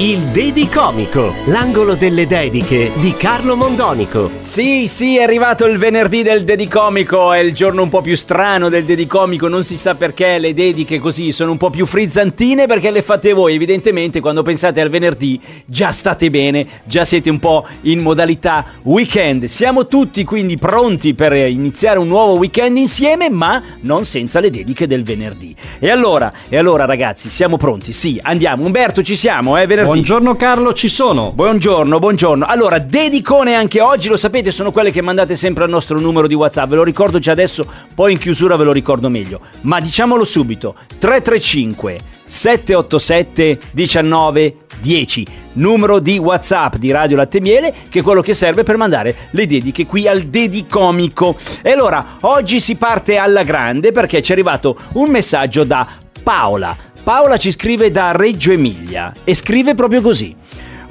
Il Dedicomico, l'angolo delle dediche di Carlo Mondonico. Sì, sì, è arrivato il venerdì del Dedicomico, è il giorno un po' più strano del Dedicomico, non si sa perché le dediche così sono un po' più frizzantine perché le fate voi, evidentemente quando pensate al venerdì già state bene, già siete un po' in modalità weekend. Siamo tutti quindi pronti per iniziare un nuovo weekend insieme, ma non senza le dediche del venerdì. E allora, e allora ragazzi, siamo pronti? Sì, andiamo. Umberto, ci siamo, eh, venerdì. Buongiorno Carlo, ci sono. Buongiorno, buongiorno. Allora, dedicone anche oggi, lo sapete, sono quelle che mandate sempre al nostro numero di WhatsApp. Ve lo ricordo già adesso, poi in chiusura ve lo ricordo meglio. Ma diciamolo subito: 335 787 19 10. Numero di WhatsApp di Radio Latte Miele, che è quello che serve per mandare le dediche qui al Dedicomico. E allora, oggi si parte alla grande perché ci è arrivato un messaggio da Paola. Paola ci scrive da Reggio Emilia e scrive proprio così.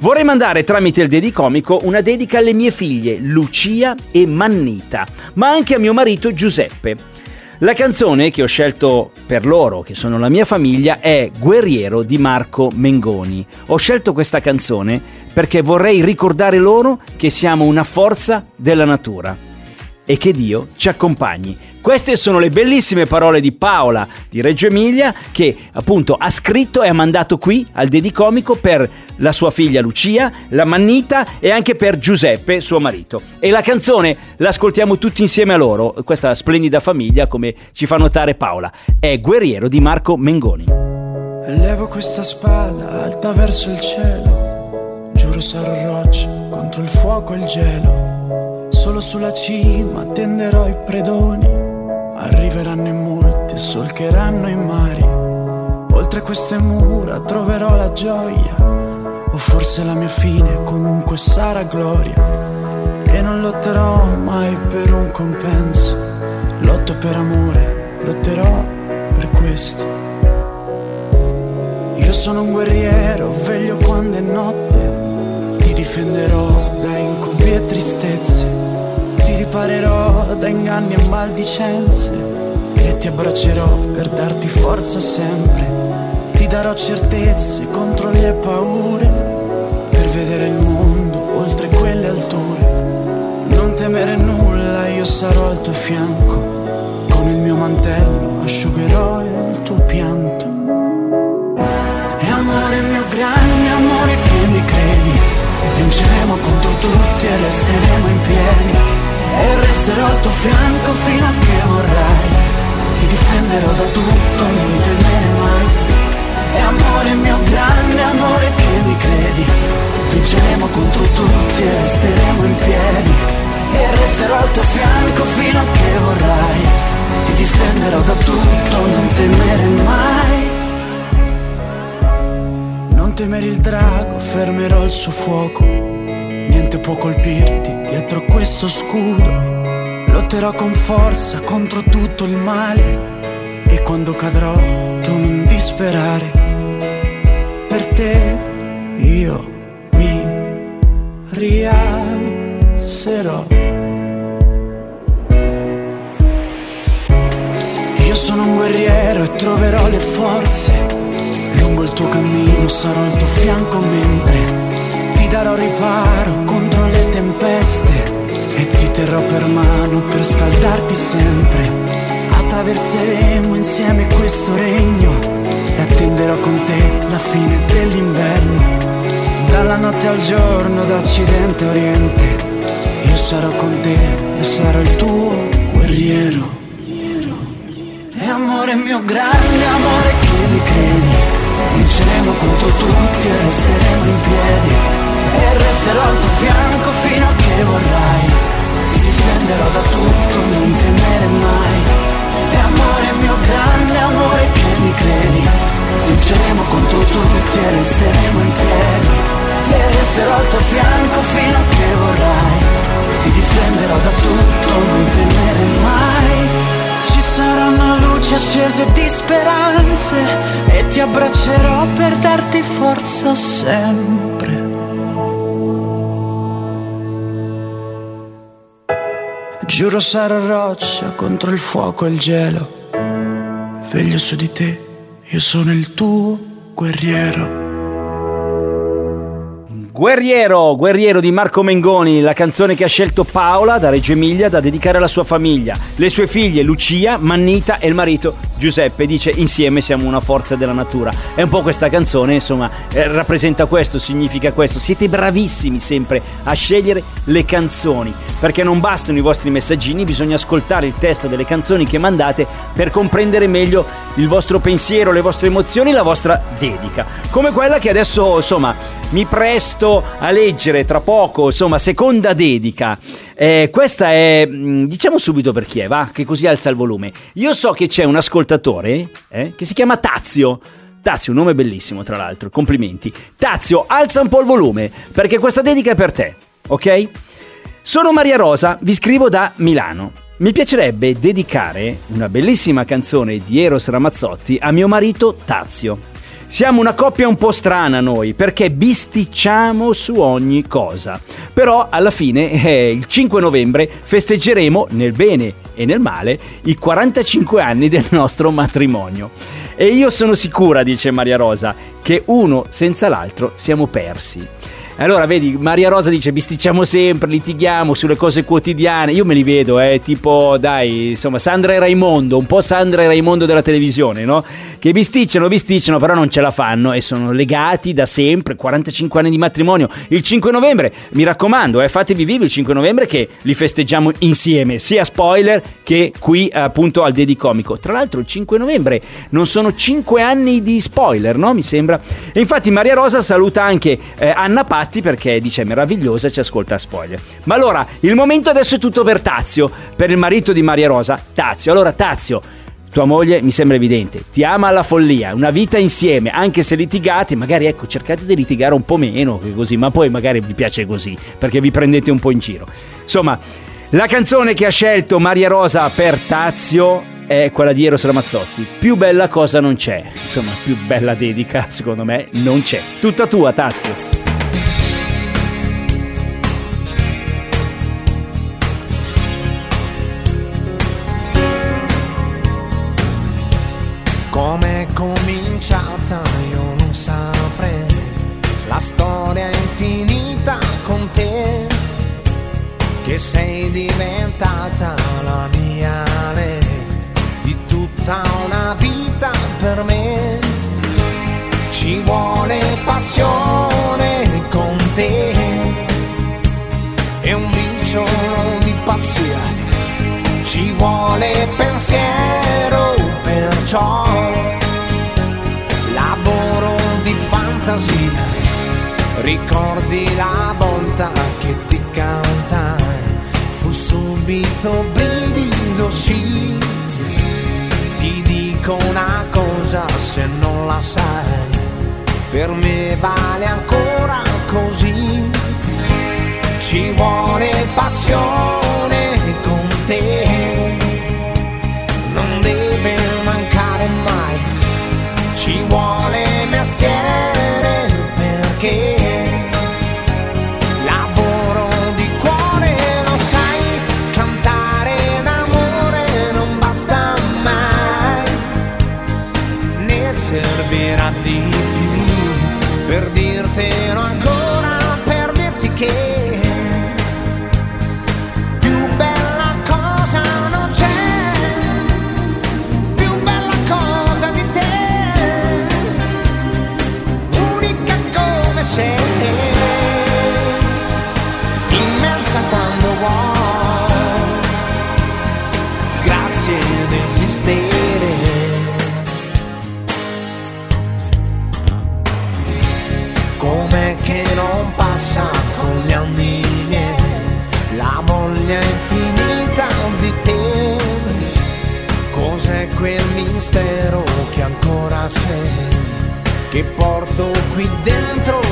Vorrei mandare tramite il Dedicomico una dedica alle mie figlie Lucia e Mannita, ma anche a mio marito Giuseppe. La canzone che ho scelto per loro, che sono la mia famiglia, è Guerriero di Marco Mengoni. Ho scelto questa canzone perché vorrei ricordare loro che siamo una forza della natura e che Dio ci accompagni. Queste sono le bellissime parole di Paola di Reggio Emilia che appunto ha scritto e ha mandato qui al Dedicomico per la sua figlia Lucia, la Mannita e anche per Giuseppe, suo marito. E la canzone l'ascoltiamo tutti insieme a loro, questa splendida famiglia come ci fa notare Paola. È Guerriero di Marco Mengoni. Levo questa spada alta verso il cielo, giuro sarò roccia contro il fuoco e il gelo. Solo sulla cima tenderò i predoni, arriveranno in molti e solcheranno i mari. Oltre queste mura troverò la gioia, o forse la mia fine comunque sarà gloria. E non lotterò mai per un compenso, lotto per amore, lotterò per questo. Io sono un guerriero, veglio quando è notte, ti difenderò da incubi e tristezze, ti riparerò da inganni e maldicenze e ti abbraccerò per darti forza sempre, ti darò certezze contro le paure, per vedere il mondo oltre quelle alture. Non temere nulla, io sarò al tuo fianco, con il mio mantello asciugherò il tuo pianto. E amore mio grande amore che mi credi Vinceremo contro tutti e resteremo in piedi E resterò al tuo fianco fino a che vorrai. Ti difenderò da tutto, non temere mai. E amore mio grande amore che mi credi Vinceremo contro tutti e resteremo in piedi. E resterò al tuo fianco fino a che vorrai. Ti difenderò da tutto, non temere mai. Non temere il drago, fermerò il suo fuoco. Niente può colpirti dietro questo scudo. Lotterò con forza contro tutto il male. E quando cadrò, tu non disperare. Per te io mi rialzerò. Io sono un guerriero e troverò le forze. Lungo il tuo cammino sarò al tuo fianco mentre ti darò riparo contro le tempeste e ti terrò per mano per scaldarti sempre. Attraverseremo insieme questo regno e attenderò con te la fine dell'inverno. Dalla notte al giorno, da occidente a oriente, io sarò con te e sarò il tuo guerriero. E amore mio grande amore che mi credi Vinceremo contro tutti e resteremo in piedi E resterò al tuo fianco fino a che vorrai. Ti difenderò da tutto, non temere mai. E amore mio grande amore che mi credi Vinceremo contro tutti e resteremo in piedi. E resterò al tuo fianco fino a che vorrai. Ti difenderò da tutto, non temere mai. Ci saranno luci accese darti speranze e ti abbraccerò per darti forza sempre. Giuro sarò roccia contro il fuoco e il gelo. Veglio su di te, io sono il tuo guerriero. Guerriero, Guerriero di Marco Mengoni, la canzone che ha scelto Paola da Reggio Emilia da dedicare alla sua famiglia, le sue figlie Lucia, Mannita e il marito Giuseppe. Dice insieme siamo una forza della natura. È un po' questa canzone, insomma, eh, rappresenta questo, significa questo. Siete bravissimi sempre a scegliere le canzoni, perché non bastano i vostri messaggini, bisogna ascoltare il testo delle canzoni che mandate per comprendere meglio il vostro pensiero, le vostre emozioni, la vostra dedica. Come quella che adesso, insomma, mi presto a leggere tra poco, insomma, seconda dedica. Eh, questa è, mh, diciamo subito per chi è, va, che così alza il volume. Io so che c'è un ascoltatore eh, che si chiama Tazio. Tazio, un nome bellissimo tra l'altro, complimenti. Tazio, alza un po' il volume, perché questa dedica è per te, ok? Sono Maria Rosa, vi scrivo da Milano. Mi piacerebbe dedicare una bellissima canzone di Eros Ramazzotti a mio marito Tazio. Siamo una coppia un po' strana noi, perché bisticciamo su ogni cosa. Però alla fine, eh, il 5 novembre, festeggeremo nel bene e nel male i 45 anni del nostro matrimonio. E io sono sicura, dice Maria Rosa, che uno senza l'altro siamo persi. Allora, vedi, Maria Rosa dice bisticciamo sempre, litighiamo sulle cose quotidiane. Io me li vedo, eh, tipo, dai, insomma, Sandra e Raimondo, un po' Sandra e Raimondo della televisione, no? Che bisticciano, bisticciano, però non ce la fanno e sono legati da sempre, 45 anni di matrimonio. Il 5 novembre, mi raccomando, eh, fatevi vivi il 5 novembre che li festeggiamo insieme, sia spoiler che qui appunto al Dedicomico. Tra l'altro il 5 novembre non sono 5 anni di spoiler, no? Mi sembra. E infatti Maria Rosa saluta anche eh, Anna Patti perché dice meravigliosa, ci ascolta a spoiler. Ma allora, il momento adesso è tutto per Tazio, per il marito di Maria Rosa. Tazio, allora Tazio, tua moglie mi sembra evidente, ti ama alla follia, una vita insieme, anche se litigate, magari ecco, cercate di litigare un po' meno che così, ma poi magari vi piace così, perché vi prendete un po' in giro. Insomma, la canzone che ha scelto Maria Rosa per Tazio è quella di Eros Ramazzotti. Più bella cosa non c'è. Insomma, più bella dedica, secondo me, non c'è. Tutta tua, Tazio. Sei diventata la mia lei, di tutta una vita per me. Ci vuole passione con te e un briciolo di pazzia, ci vuole pensiero perciò lavoro di fantasia. Ricordi la volta che ti cantai fu subito brivido sì. Ti dico una cosa se non la sai per me vale ancora così. Ci vuole passione con te. Non deve mancare mai. Ci vuole esistere. Com'è che non passa con gli anni la voglia infinita di te? Cos'è quel mistero che ancora sei, che porto qui dentro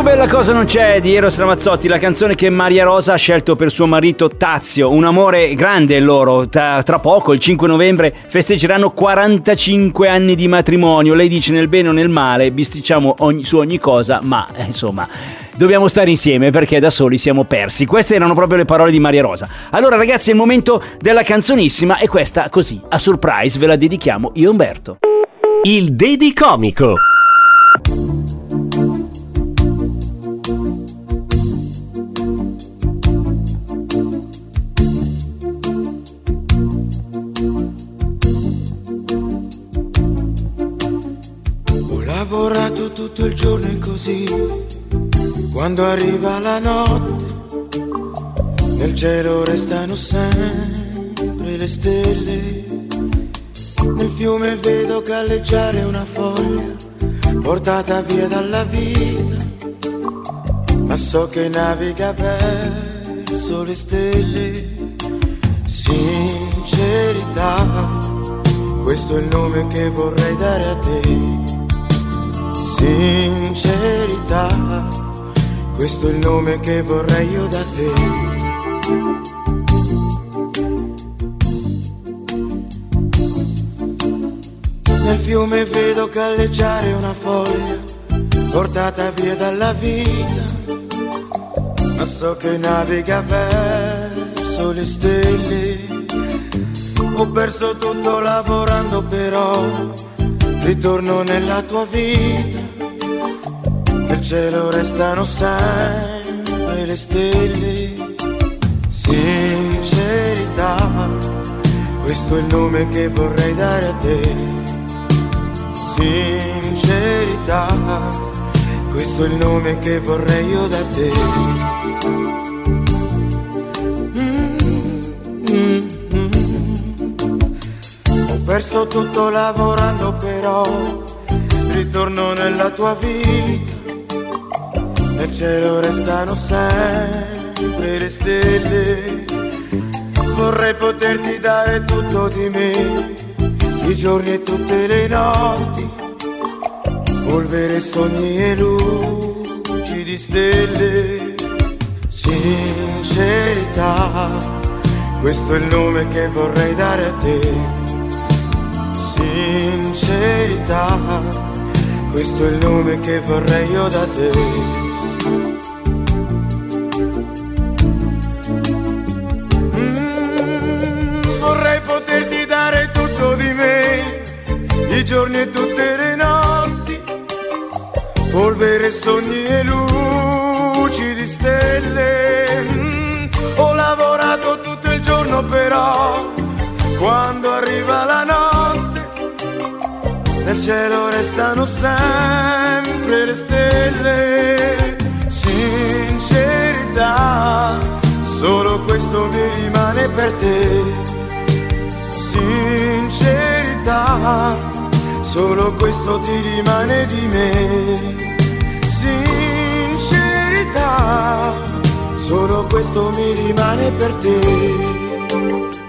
Più bella cosa non c'è di Eros Ramazzotti, la canzone che Maria Rosa ha scelto per suo marito Tazio. Un amore grande loro. Tra, tra poco, il 5 novembre, festeggeranno 45 anni di matrimonio. Lei dice nel bene o nel male, bisticciamo ogni- su ogni cosa, ma eh, insomma. Dobbiamo stare insieme perché da soli siamo persi. Queste erano proprio le parole di Maria Rosa. Allora, ragazzi, è il momento della canzonissima e questa, così, a surprise, ve la dedichiamo io Umberto. Il Dedicomico. Ho quando arriva la notte, nel cielo restano sempre le stelle. Nel fiume vedo galleggiare una foglia, portata via dalla vita, ma so che naviga verso le stelle. Sincerità, questo è il nome che vorrei dare a te. Sincerità, questo è il nome che vorrei io da te. Nel fiume vedo galleggiare una foglia, portata via dalla vita, ma so che naviga verso le stelle. Ho perso tutto lavorando però, ritorno nella tua vita, cielo restano sempre le stelle. Sincerità, questo è il nome che vorrei dare a te. Sincerità, questo è il nome che vorrei io da te. Mm, mm, mm. Ho perso tutto lavorando però, ritorno nella tua vita, nel cielo restano sempre le stelle. Vorrei poterti dare tutto di me, i giorni e tutte le notti, polvere, sogni e luci di stelle. Sincerità, questo è il nome che vorrei dare a te. Sincerità, questo è il nome che vorrei io da te. Mm, vorrei poterti dare tutto di me, i giorni e tutte le notti, polvere, sogni e luci di stelle. Mm, ho lavorato tutto il giorno però, quando arriva la notte, nel cielo restano sempre le stelle verità, solo questo mi rimane per te. Sincerità, solo questo ti rimane di me. Sincerità, solo questo mi rimane per te.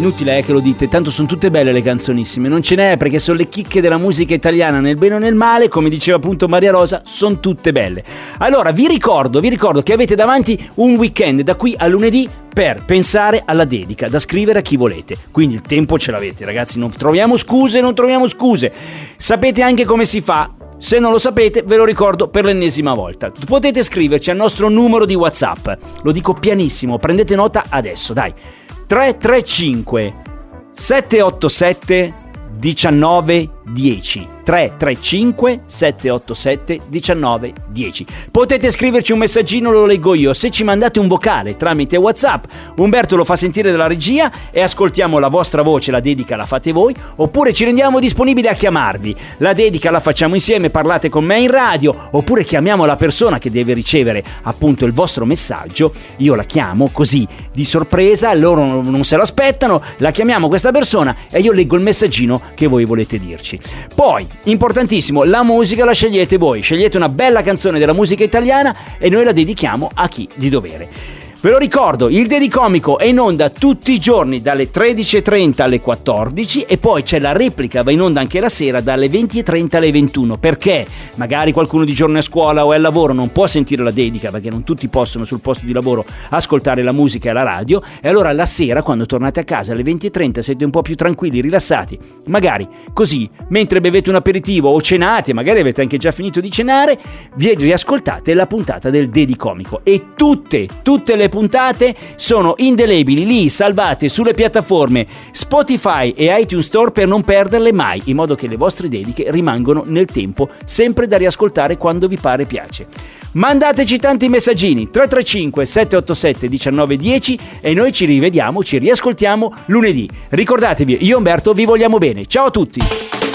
Inutile è che lo dite, tanto sono tutte belle le canzonissime, non ce n'è perché sono le chicche della musica italiana nel bene o nel male, come diceva appunto Maria Rosa, sono tutte belle. Allora vi ricordo, vi ricordo che avete davanti un weekend da qui a lunedì per pensare alla dedica da scrivere a chi volete. Quindi il tempo ce l'avete, ragazzi, non troviamo scuse, non troviamo scuse. Sapete anche come si fa? Se non lo sapete, ve lo ricordo per l'ennesima volta. Potete scriverci al nostro numero di WhatsApp. Lo dico pianissimo, prendete nota adesso, dai. 335 787 1910 335 787 1910 Potete scriverci un messaggino, lo leggo io. Se ci mandate un vocale tramite WhatsApp, Umberto lo fa sentire dalla regia e ascoltiamo la vostra voce, la dedica la fate voi, oppure ci rendiamo disponibili a chiamarvi. La dedica la facciamo insieme, parlate con me in radio, oppure chiamiamo la persona che deve ricevere appunto il vostro messaggio. Io la chiamo così di sorpresa, loro non se l'aspettano, la chiamiamo questa persona e io leggo il messaggino che voi volete dirci. Poi, importantissimo, la musica la scegliete voi, scegliete una bella canzone della musica italiana e noi la dedichiamo a chi di dovere. Ve lo ricordo, il Dedicomico è in onda tutti i giorni dalle 13.30 alle 14 e poi c'è la replica, va in onda anche la sera dalle 20.30 alle 21 perché? Magari qualcuno di giorno è a scuola o è al lavoro non può sentire la dedica perché non tutti possono sul posto di lavoro ascoltare la musica e la radio. E allora la sera quando tornate a casa alle 20.30 siete un po' più tranquilli, rilassati, magari così mentre bevete un aperitivo o cenate, magari avete anche già finito di cenare, vi riascoltate la puntata del Dedicomico. E tutte, tutte le puntate sono indelebili lì salvate sulle piattaforme Spotify e iTunes Store per non perderle mai, in modo che le vostre dediche rimangono nel tempo, sempre da riascoltare quando vi pare piace. Mandateci tanti messaggini 335 787 1910 e noi ci rivediamo, ci riascoltiamo lunedì. Ricordatevi, io e Umberto vi vogliamo bene. Ciao a tutti!